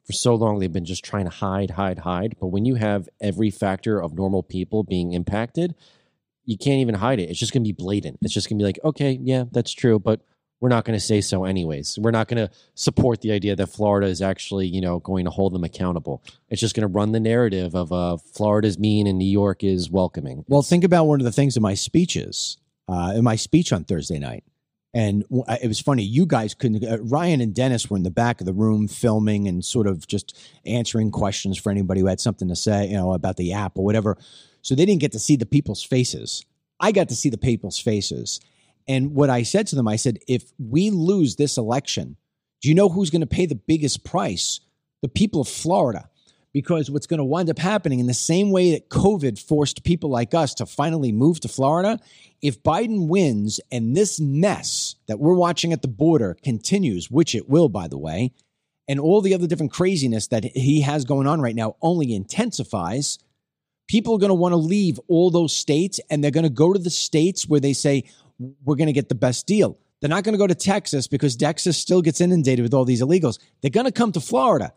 For so long they've been just trying to hide, hide, hide. But when you have every factor of normal people being impacted, you can't even hide it. It's just going to be blatant. It's just going to be like, okay, yeah, that's true, but we're not going to say so anyways. We're not going to support the idea that Florida is actually, you know, going to hold them accountable. It's just going to run the narrative of uh, Florida's mean and New York is welcoming. Well, think about one of the things in my speeches, uh, in my speech on Thursday night. And it was funny. You guys couldn't. Uh, Ryan and Dennis were in the back of the room filming and sort of just answering questions for anybody who had something to say, you know, about the app or whatever. So they didn't get to see the people's faces. I got to see the people's faces. And what I said to them, I said, if we lose this election, do you know who's going to pay the biggest price? The people of Florida. Because what's going to wind up happening in the same way that COVID forced people like us to finally move to Florida, if Biden wins and this mess that we're watching at the border continues, which it will, by the way, and all the other different craziness that he has going on right now only intensifies, people are going to want to leave all those states and they're going to go to the states where they say, we're going to get the best deal. They're not going to go to Texas because Texas still gets inundated with all these illegals. They're going to come to Florida.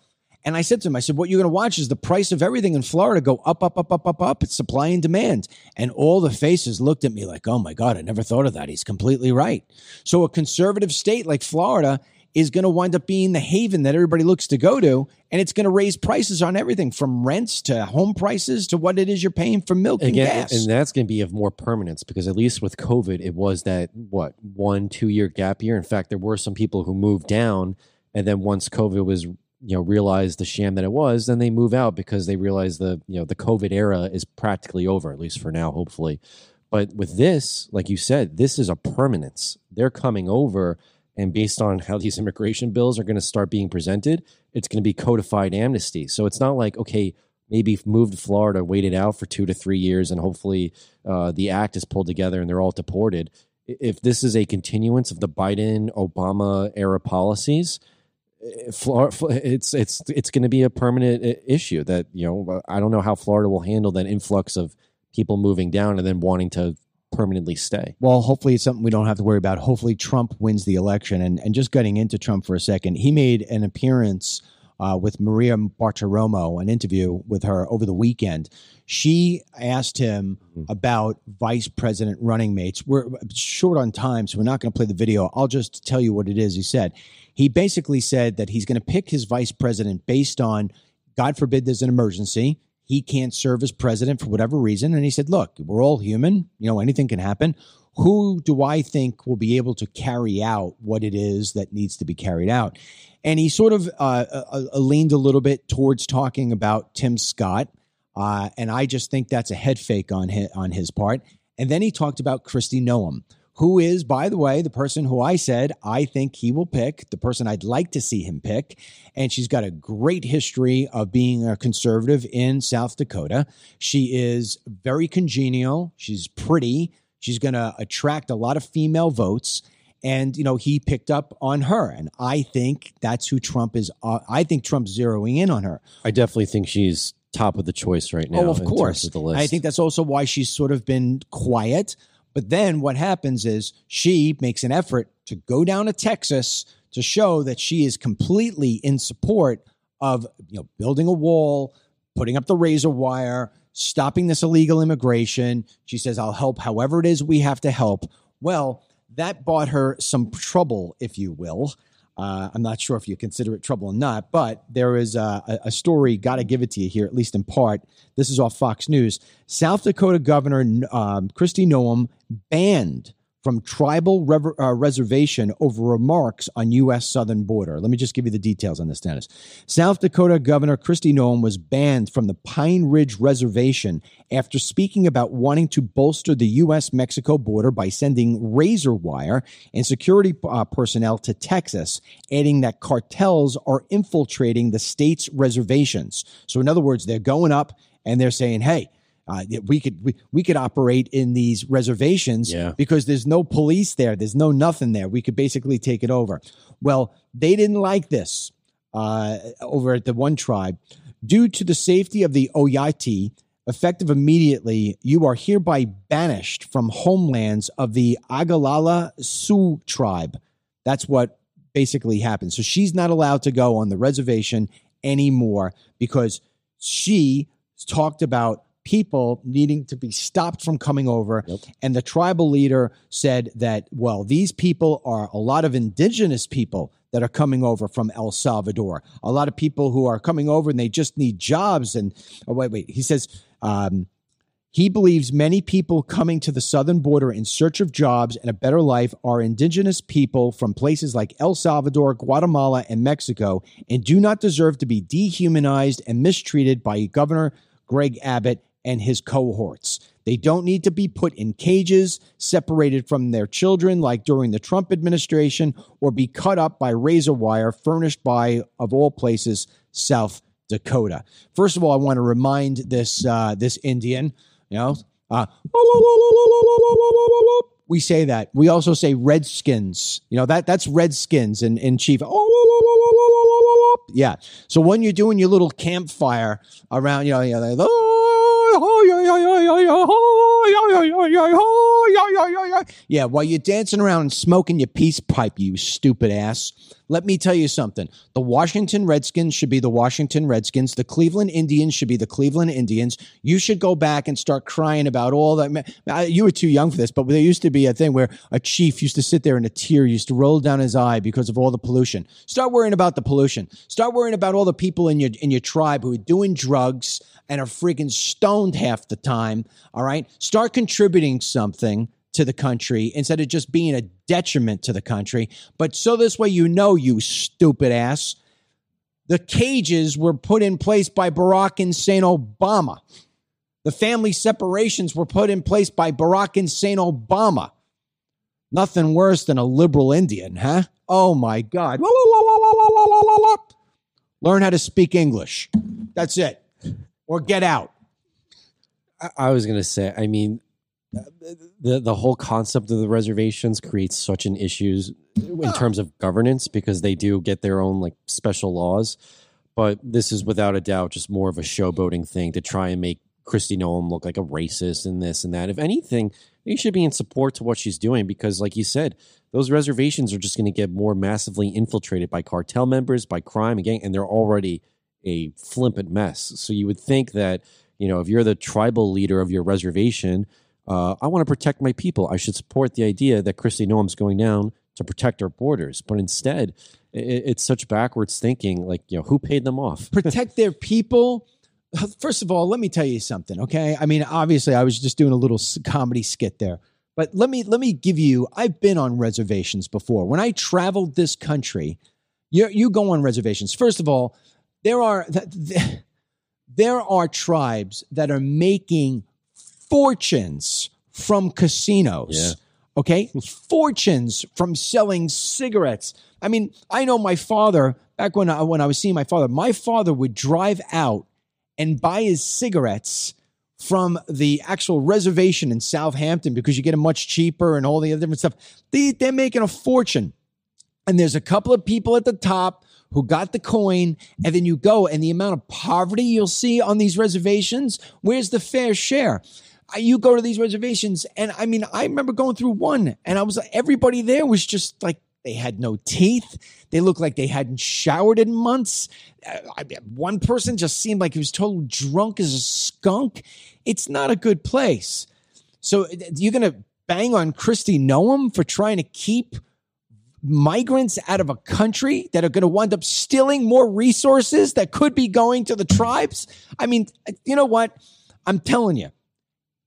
And I said to him, I said, what you're going to watch is the price of everything in Florida go up, up, up, up, up, up. It's supply and demand. And all the faces looked at me like, oh my God, I never thought of that. He's completely right. So a conservative state like Florida is going to wind up being the haven that everybody looks to go to. And it's going to raise prices on everything from rents to home prices to what it is you're paying for milk and Again, gas. and that's going to be of more permanence because at least with COVID, it was that what one, two year gap year. In fact, there were some people who moved down, and then once COVID was you know realize the sham that it was, then they move out because they realize the you know the COVID era is practically over, at least for now, hopefully. But with this, like you said, this is a permanence. They're coming over, and based on how these immigration bills are going to start being presented, it's going to be codified amnesty. So it's not like okay, maybe move to Florida, wait it out for two to three years, and hopefully uh, the act is pulled together and they're all deported. If this is a continuance of the Biden Obama era policies, Eh, Florida, it's it's it's going to be a permanent eh, issue that you know I don't know how Florida will handle that influx of people moving down and then wanting to permanently stay. Well, hopefully it's something we don't have to worry about. Hopefully Trump wins the election. And, and just getting into Trump for a second, he made an appearance uh, with Maria Bartiromo, an interview with her over the weekend. She asked him about vice president running mates. We're short on time, so we're not going to play the video. I'll just tell you what it is he said. He basically said that he's going to pick his vice president based on, God forbid, there's an emergency he can't serve as president for whatever reason. And he said, Look, we're all human. You know, anything can happen. Who do I think will be able to carry out what it is that needs to be carried out? And he sort of uh, uh, uh, leaned a little bit towards talking about Tim Scott. Uh, and I just think that's a head fake on his, on his part. And then he talked about Kristi Noem, who is, by the way, the person who I said I think he will pick, the person I'd like to see him pick. And she's got a great history of being a conservative in South Dakota. She is very congenial. She's pretty. She's going to attract a lot of female votes. And, you know, he picked up on her. And I think that's who Trump is. Uh, I think Trump's zeroing in on her. I definitely think she's top of the choice right now. Oh, of course. of the list. I think that's also why she's sort of been quiet. But then what happens is she makes an effort to go down to Texas to show that she is completely in support of you know building a wall, putting up the razor wire, stopping this illegal immigration. She says, "I'll help however it is we have to help." Well, that bought her some trouble, if you will. Uh, I'm not sure if you consider it trouble or not, but there is a, a- story, got to give it to you here, at least in part. This is off Fox News. South Dakota Governor um, Kristi Noem banned from tribal rever- uh, reservation over remarks on U.S. southern border. Let me just give you the details on this, Dennis. South Dakota Governor Kristi Noem was banned from the Pine Ridge Reservation after speaking about wanting to bolster the U.S. Mexico border by sending razor wire and security uh, personnel to Texas, adding that cartels are infiltrating the state's reservations. So, in other words, they're going up and they're saying, hey, uh, we could we, we could operate in these reservations Yeah. because there's no police there, there's no nothing there. We could basically take it over. Well, they didn't like this uh, over at the one tribe due to the safety of the Oyate. Effective immediately, you are hereby banished from homelands of the Oglala Sioux tribe. That's what basically happened. So she's not allowed to go on the reservation anymore because she talked about people needing to be stopped from coming over. Yep. And the tribal leader said that, well, these people are a lot of indigenous people that are coming over from El Salvador. A lot of people who are coming over and they just need jobs. And oh, wait, wait. He says, um, he believes many people coming to the southern border in search of jobs and a better life are indigenous people from places like El Salvador, Guatemala, and Mexico and do not deserve to be dehumanized and mistreated by Governor Greg Abbott and his cohorts. They don't need to be put in cages, separated from their children like during the Trump administration, or be cut up by razor wire furnished by, of all places, South Dakota. First of all, I want to remind this uh, this Indian, you know, uh, we say that. We also say Redskins. You know that that's Redskins in in chief. Yeah. So when you're doing your little campfire around, you know, you know, yeah, while you're dancing around and smoking your peace pipe, you stupid ass. Let me tell you something. The Washington Redskins should be the Washington Redskins. The Cleveland Indians should be the Cleveland Indians. You should go back and start crying about all that. You were too young for this, but there used to be a thing where a chief used to sit there and a tear used to roll down his eye because of all the pollution. Start worrying about the pollution. Start worrying about all the people in your in your tribe who are doing drugs and are freaking stoned half the time. All right. Start contributing something to the country instead of just being a detriment to the country. But so this way you know, you stupid ass, the cages were put in place by Barack and Hussein Obama. The family separations were put in place by Barack and Hussein Obama. Nothing worse than a liberal Indian, huh? Oh my God. Learn how to speak English. That's it. Or get out. I, was going to say, I mean, the the whole concept of the reservations creates such an issues in terms of governance because they do get their own like special laws. But this is without a doubt just more of a showboating thing to try and make Kristi Noem look like a racist and this and that. If anything, you should be in support to what she's doing because, like you said, those reservations are just going to get more massively infiltrated by cartel members, by crime gang, and they're already a flippant mess. So you would think that you know if you're the tribal leader of your reservation uh, I want to protect my people. I should support the idea that Kristi Noem's going down to protect our borders. But instead, it, it's such backwards thinking. Like, you know, who paid them off? protect their people. First of all, let me tell you something, okay? I mean, obviously, I was just doing a little comedy skit there, but let me let me give you. I've been on reservations before. When I traveled this country, you you go on reservations. First of all, there are there are tribes that are making fortunes from casinos. Yeah. Okay, fortunes from selling cigarettes. I mean, I know my father back when I, when I was seeing my father. My father would drive out and buy his cigarettes from the actual reservation in Southampton because you get them much cheaper and all the other different stuff. They, they're making a fortune. And there's a couple of people at the top who got the coin, and then you go, and the amount of poverty you'll see on these reservations, where's the fair share? You go to these reservations, and I mean, I remember going through one, and I was like, everybody there was just like they had no teeth. They looked like they hadn't showered in months. Uh, one person just seemed like he was totally drunk as a skunk. It's not a good place. So uh, you're going to bang on Kristi Noem for trying to keep migrants out of a country that are going to wind up stealing more resources that could be going to the tribes? I mean, uh, you know what? I'm telling you,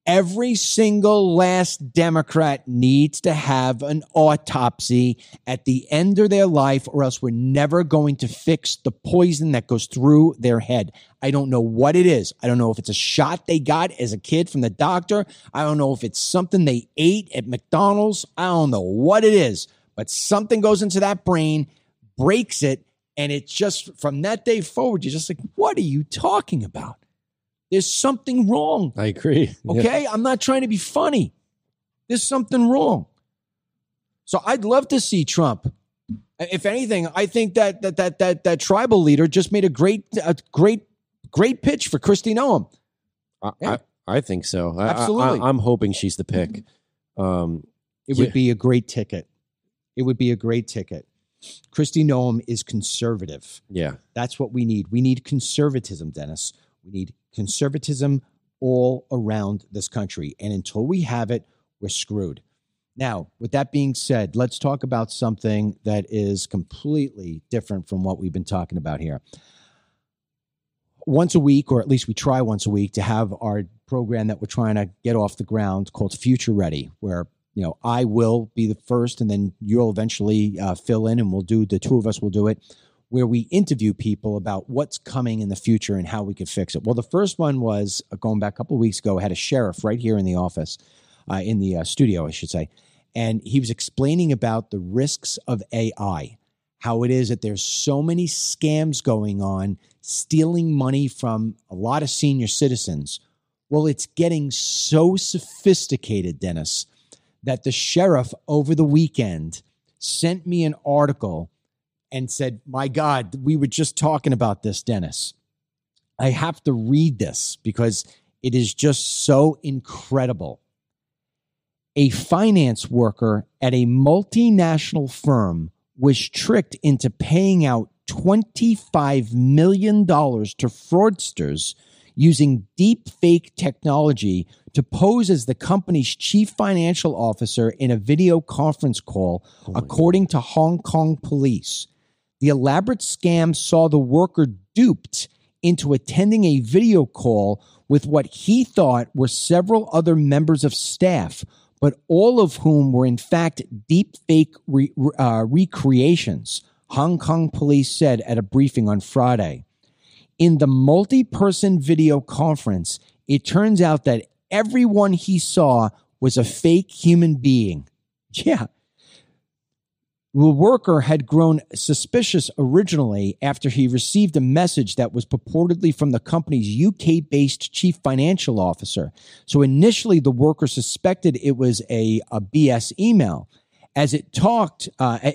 Every single last Democrat needs to have an autopsy at the end of their life, or else we're never going to fix the poison that goes through their head. I don't know what it is. I don't know if it's a shot they got as a kid from the doctor. I don't know if it's something they ate at McDonald's. I don't know what it is, but something goes into that brain, breaks it, and it's just from that day forward, you're just like, what are you talking about? There's something wrong. I agree. Okay. Yeah. I'm not trying to be funny. There's something wrong. So I'd love to see Trump. If anything, I think that that that that that tribal leader just made a great a great great pitch for Kristi Noem. I, yeah. I, I, think so. Absolutely. I, am hoping she's the pick. Um, it would yeah. be a great ticket. It would be a great ticket. Kristi Noem is conservative. Yeah. That's what we need. We need conservatism, Dennis. We need conservatism all around this country. And until we have it, we're screwed. Now, with that being said, let's talk about something that is completely different from what we've been talking about here. Once a week, or at least we try once a week, to have our program that we're trying to get off the ground called Future Ready, where you know I will be the first, and then you'll eventually uh, fill in, and we'll do the two of us will do it, where we interview people about what's coming in the future and how we could fix it. Well, the first one was uh, going back a couple weeks ago. I had a sheriff right here in the office, uh, in the uh, studio, I should say, and he was explaining about the risks of AI, how it is that there's so many scams going on, stealing money from a lot of senior citizens. Well, it's getting so sophisticated, Dennis, that the sheriff over the weekend sent me an article and said, My God, we were just talking about this, Dennis. I have to read this because it is just so incredible. A finance worker at a multinational firm was tricked into paying out $25 million to fraudsters using deep fake technology to pose as the company's chief financial officer in a video conference call, oh according to Hong Kong police. The elaborate scam saw the worker duped into attending a video call with what he thought were several other members of staff, but all of whom were in fact deep fake re- uh, recreations, Hong Kong police said at a briefing on Friday. In the multi person video conference, it turns out that everyone he saw was a fake human being. Yeah. The worker had grown suspicious originally after he received a message that was purportedly from the company's UK based chief financial officer. So initially, the worker suspected it was a, a BS email. As it talked, uh, it,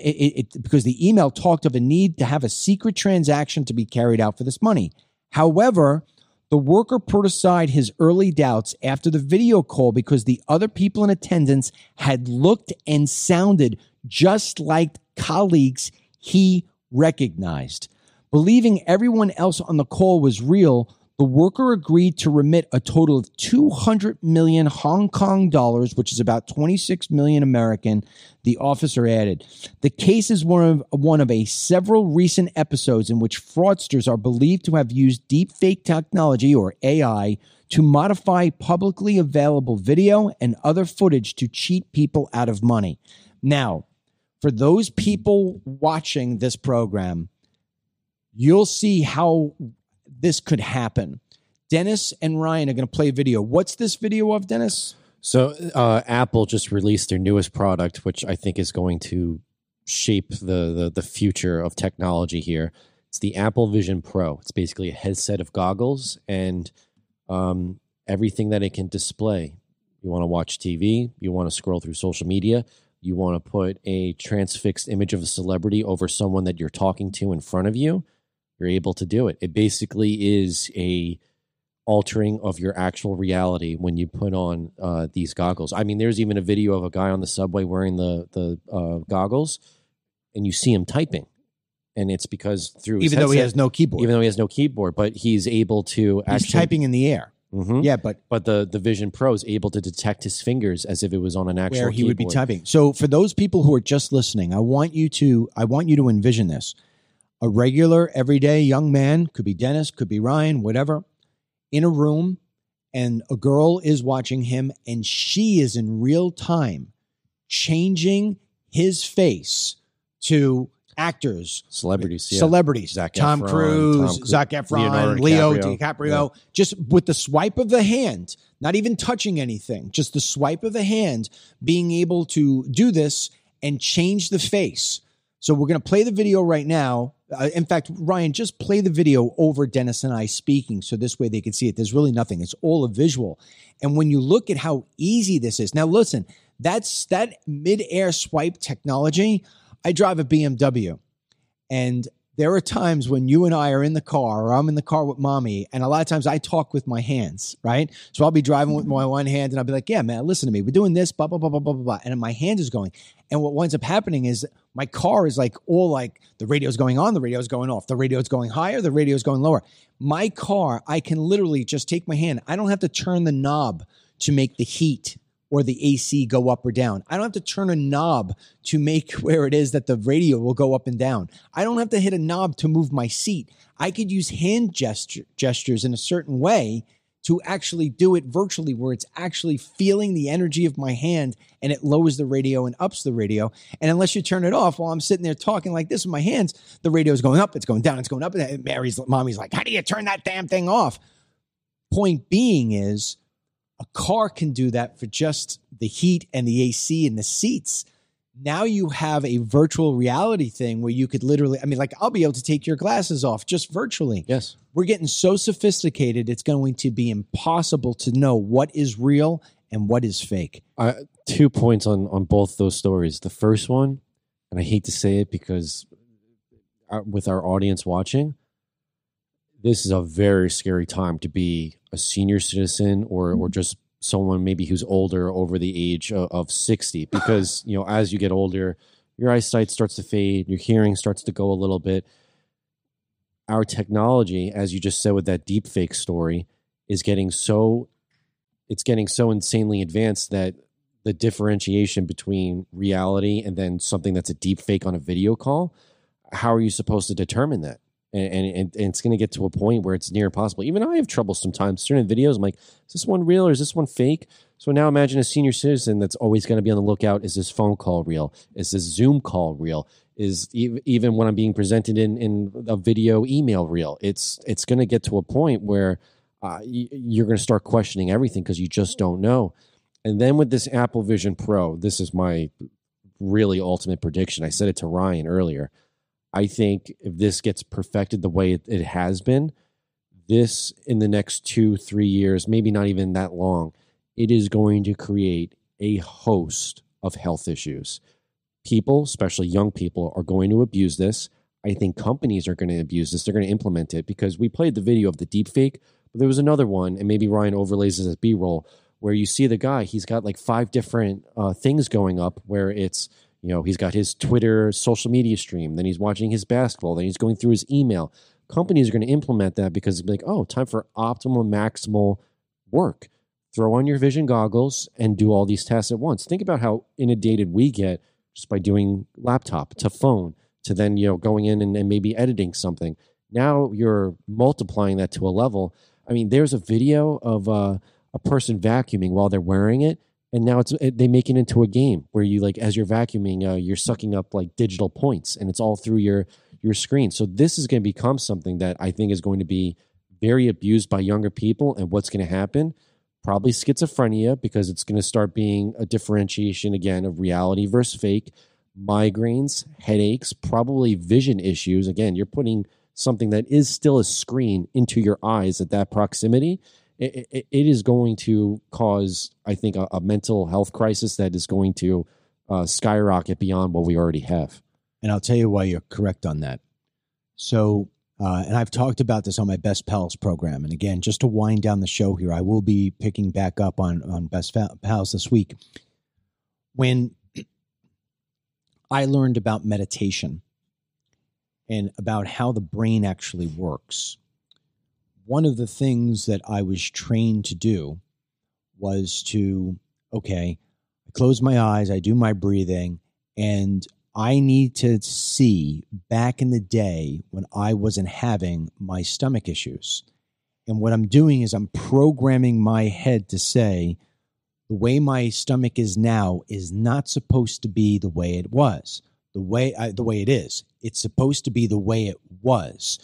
it, because the email talked of a need to have a secret transaction to be carried out for this money. However, the worker put aside his early doubts after the video call because the other people in attendance had looked and sounded just like colleagues he recognized. Believing everyone else on the call was real, the worker agreed to remit a total of 200 million Hong Kong dollars, which is about 26 million American, the officer added. The case is one of one of a several recent episodes in which fraudsters are believed to have used deepfake technology or AI to modify publicly available video and other footage to cheat people out of money. Now, for those people watching this program, you'll see how this could happen. Dennis and Ryan are going to play a video. What's this video of, Dennis? So, uh, Apple just released their newest product, which I think is going to shape the, the, the future of technology here. It's the Apple Vision Pro. It's basically a headset of goggles and um, everything that it can display. You want to watch TV, you want to scroll through social media, you want to put a transfixed image of a celebrity over someone that you're talking to in front of you, you're able to do it. It basically is a altering of your actual reality when you put on uh, these goggles. I mean, there's even a video of a guy on the subway wearing the the uh, goggles, and you see him typing, and it's because through his Even though he has no keyboard. even though he has no keyboard, but he's able to He's actually typing in the air. Mhm. Yeah, but But the the Vision Pro is able to detect his fingers as if it was on an actual where he would be typing. So for those people who are just listening, I want you to I want you to envision this. A regular everyday young man, could be Dennis, could be Ryan, whatever, in a room and a girl is watching him and she is in real time changing his face to actors Celebrities, yeah. celebrities, Zac Tom Efron, Cruise, Tom Cru- Zac Efron, Leonardo Leo DiCaprio. DiCaprio, just with the swipe of the hand, not even touching anything, just the swipe of the hand, being able to do this and change the face. So we're going to play the video right now. Uh, in fact, Ryan, just play the video over Dennis and I speaking, so this way they can see it. There's really nothing; it's all a visual. And when you look at how easy this is, now listen, that's that mid-air swipe technology. I drive a BMW, and there are times when you and I are in the car or I'm in the car with mommy, and a lot of times I talk with my hands, right? So I'll be driving with my one hand and I'll be like, yeah, man, listen to me. We're doing this, blah, blah, blah, blah, blah, blah. And my hand is going. And what winds up happening is my car is like all like the radio's going on, the radio's going off, the radio's going higher, the radio's going lower. My car, I can literally just take my hand. I don't have to turn the knob to make the heat or the AC go up or down. I don't have to turn a knob to make where it is that the radio will go up and down. I don't have to hit a knob to move my seat. I could use hand gesture, gestures in a certain way to actually do it virtually where it's actually feeling the energy of my hand and it lowers the radio and ups the radio. And unless you turn it off while I'm sitting there talking like this with my hands, the radio is going up, it's going down, it's going up. And Mary's mommy's like, How do you turn that damn thing off? Point being is a car can do that for just the heat and the AC and the seats. Now you have a virtual reality thing where you could literally, I mean, like I'll be able to take your glasses off just virtually. Yes. We're getting so sophisticated, it's going to be impossible to know what is real and what is fake. Uh, two points on on both those stories. The first one, and I hate to say it because uh, with our audience watching, this is a very scary time to be a senior citizen or or mm-hmm. just someone maybe who's older over the age of, of 60 because you know as you get older your eyesight starts to fade your hearing starts to go a little bit. Our technology as you just said with that deep fake story is getting so it's getting so insanely advanced that the differentiation between reality and then something that's a deep fake on a video call how are you supposed to determine that and, and, and it's going to get to a point where it's near impossible. Even I have trouble sometimes. Certain videos, I'm like, is this one real or is this one fake? So now imagine a senior citizen that's always going to be on the lookout. Is this phone call real? Is this Zoom call real? Is even when I'm being presented in, in a video email real? It's it's going to get to a point where uh, you're going to start questioning everything because you just don't know. And then with this Apple Vision Pro, this is my really ultimate prediction. I said it to Ryan earlier I think if this gets perfected the way it, it has been, this in the next two, three years, maybe not even that long, it is going to create a host of health issues. People, especially young people, are going to abuse this. I think companies are going to abuse this. They're going to implement it because we played the video of the deep fake, but there was another one, and maybe Ryan overlays this as B roll, where you see the guy, he's got like five different uh, things going up where it's you know, he's got his Twitter social media stream, then he's watching his basketball, then he's going through his email. Companies are going to implement that because it's like, oh, time for optimal, maximal work. Throw on your vision goggles and do all these tasks at once. Think about how inundated we get just by doing laptop to phone to then, you know, going in and, and maybe editing something. Now you're multiplying that to a level. I mean, there's a video of uh, a person vacuuming while they're wearing it and now it's it, they make it into a game where you like as you're vacuuming uh, you're sucking up like digital points and it's all through your your screen. So this is going to become something that i think is going to be very abused by younger people and what's going to happen probably schizophrenia because it's going to start being a differentiation again of reality versus fake migraines headaches probably vision issues. Again you're putting something that is still a screen into your eyes at that proximity it, it, is going to cause, I think, a, a, mental health crisis that is going to uh, skyrocket beyond what we already have. And I'll tell you why you're correct on that. So, uh, and I've talked about this on my Best Pals program. And again, just to wind down the show here, I will be picking back up on, on Best Pals this week. When I learned about meditation and about how the brain actually works, one of the things that I was trained to do was to, okay, I close my eyes, I do my breathing, and I need to see back in the day when I wasn't having my stomach issues. And what I'm doing is I'm programming my head to say, the way my stomach is now is not supposed to be the way it was. The way I, the way it is. It's supposed to be the way it was.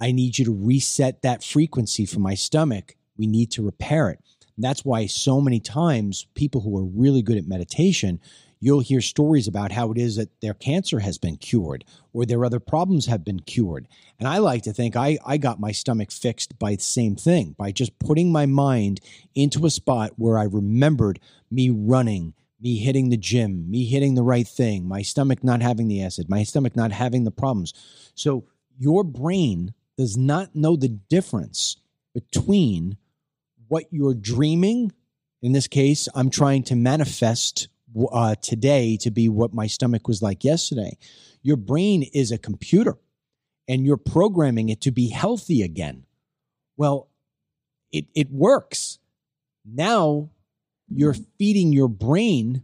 I need you to reset that frequency for my stomach. We need to repair it. And that's why so many times people who are really good at meditation, you'll hear stories about how it is that their cancer has been cured or their other problems have been cured. And I like to think I, I got my stomach fixed by the same thing, by just putting my mind into a spot where I remembered me running, me hitting the gym, me hitting the right thing, my stomach not having the acid, my stomach not having the problems. So your brain does not know the difference between what you're dreaming. In this case, I'm trying to manifest uh, today to be what my stomach was like yesterday. Your brain is a computer and you're programming it to be healthy again. Well, it, it works. Now you're feeding your brain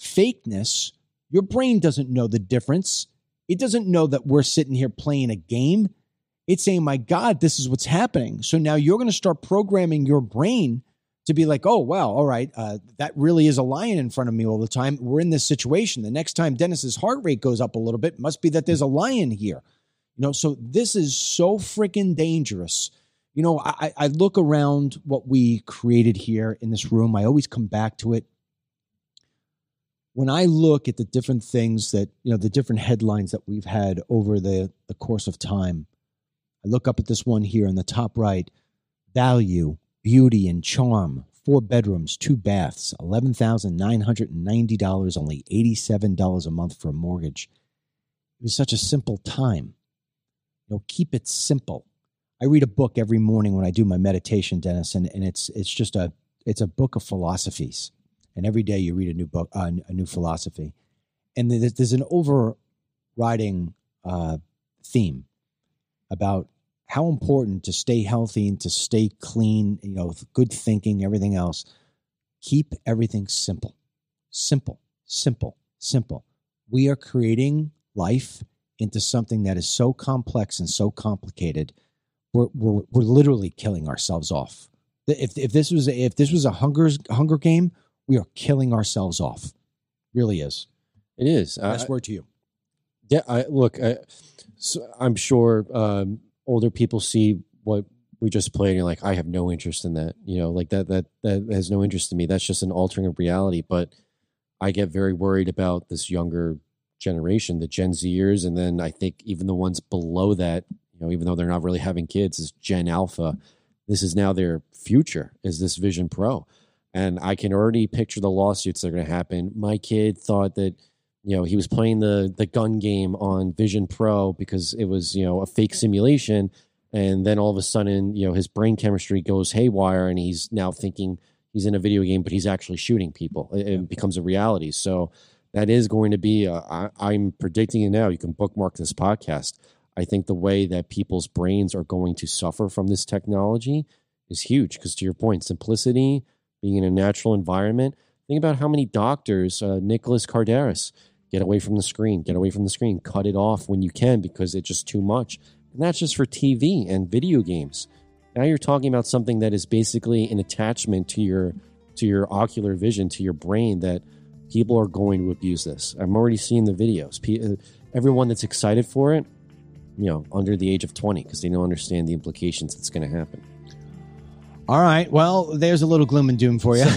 fakeness. Your brain doesn't know the difference. It doesn't know that we're sitting here playing a game. It's saying, my God, this is what's happening. So now you're going to start programming your brain to be like, oh, wow, all right, uh, that really is a lion in front of me all the time. We're in this situation. The next time Dennis's heart rate goes up a little bit, must be that there's a lion here. You know, so this is so freaking dangerous. You know, I, I look around what we created here in this room. I always come back to it. When I look at the different things that, you know, the different headlines that we've had over the, the course of time, I look up at this one here in the top right value, beauty, and charm. Four bedrooms, two baths, $11,990, only $87 a month for a mortgage. It was such a simple time. You know, keep it simple. I read a book every morning when I do my meditation, Dennis, and, and it's it's just a it's a book of philosophies. And every day you read a new book, uh, a new philosophy, and there's, there's an overriding uh, theme about how important to stay healthy and to stay clean. You know, good thinking, everything else. Keep everything simple, simple, simple, simple. We are creating life into something that is so complex and so complicated, we're, we're, we're literally killing ourselves off. If, if this was if this was a hunger hunger game, we are killing ourselves off. Really is. It is. Last word to you. Yeah, I, look, I, so I'm sure um, older people see what we just played, and you're like, I have no interest in that. You know, like that that that has no interest in me. That's just an altering of reality. But I get very worried about this younger generation, the Gen Zers, and then I think even the ones below that, you know, even though they're not really having kids, is Gen Alpha. This is now their future. Is this Vision Pro? And I can already picture the lawsuits that are going to happen. My kid thought that, you know, he was playing the the gun game on Vision Pro because it was, you know, a fake simulation. And then all of a sudden, you know, his brain chemistry goes haywire, and he's now thinking he's in a video game, but he's actually shooting people. It, it becomes a reality. So that is going to be, I, I'm predicting it now. You can bookmark this podcast. I think the way that people's brains are going to suffer from this technology is huge because, to your point, simplicity, being in a natural environment. Think about how many doctors, uh, Nicholas Kardaras, get away from the screen, get away from the screen, cut it off when you can because it's just too much. And that's just for TV and video games. Now you're talking about something that is basically an attachment to your to your ocular vision, to your brain that people are going to abuse this. I'm already seeing the videos. Uh, everyone that's excited for it, you know, under the age of 20, because they don't understand the implications that's going to happen. All right. Well, there's a little gloom and doom for you.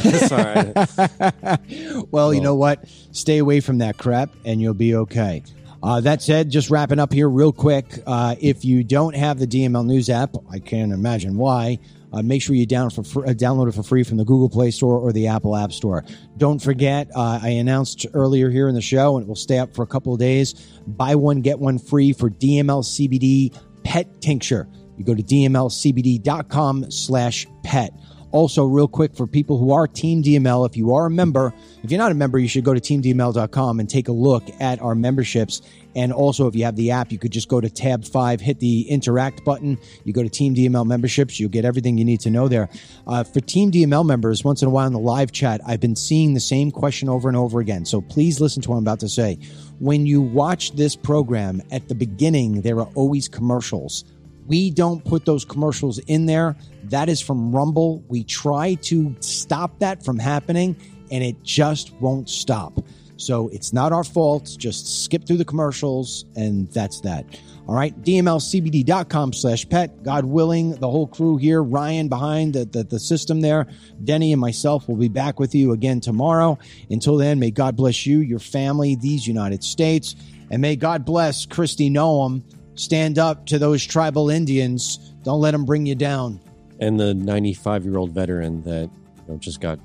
well, you know what? Stay away from that crap and you'll be okay. Uh, that said, just wrapping up here real quick. Uh, if you don't have the DML News app, I can't imagine why. Uh, make sure you down for fr- uh, download it for free from the Google Play Store or the Apple App Store. Don't forget, uh, I announced earlier here in the show, and it will stay up for a couple of days. Buy one, get one free for DML CBD Pet Tincture. You go to dmlcbd.com slash pet. Also, real quick for people who are Team DML, if you are a member, if you're not a member, you should go to teamdml.com and take a look at our memberships. And also, if you have the app, you could just go to tab five, hit the interact button. You go to Team DML memberships, you'll get everything you need to know there. Uh, for Team DML members, once in a while in the live chat, I've been seeing the same question over and over again. So please listen to what I'm about to say. When you watch this program, at the beginning, there are always commercials we don't put those commercials in there. That is from Rumble. We try to stop that from happening, and it just won't stop. So it's not our fault. Just skip through the commercials, and that's that. All right, dmlcbd.com slash pet. God willing, the whole crew here, Ryan behind the, the, the, system there, Denny and myself will be back with you again tomorrow. Until then, may God bless you, your family, these United States, and may God bless Kristi Noem Stand up to those tribal Indians. Don't let them bring you down. And the 95 year old veteran that you know, just got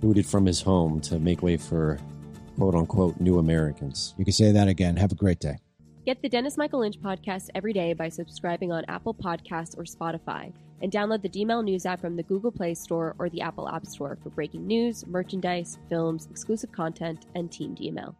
booted from his home to make way for quote unquote new Americans. You can say that again. Have a great day. Get the Dennis Michael Lynch podcast every day by subscribing on Apple Podcasts or Spotify, and download the DML News app from the Google Play Store or the Apple App Store for breaking news, merchandise, films, exclusive content, and Team DML.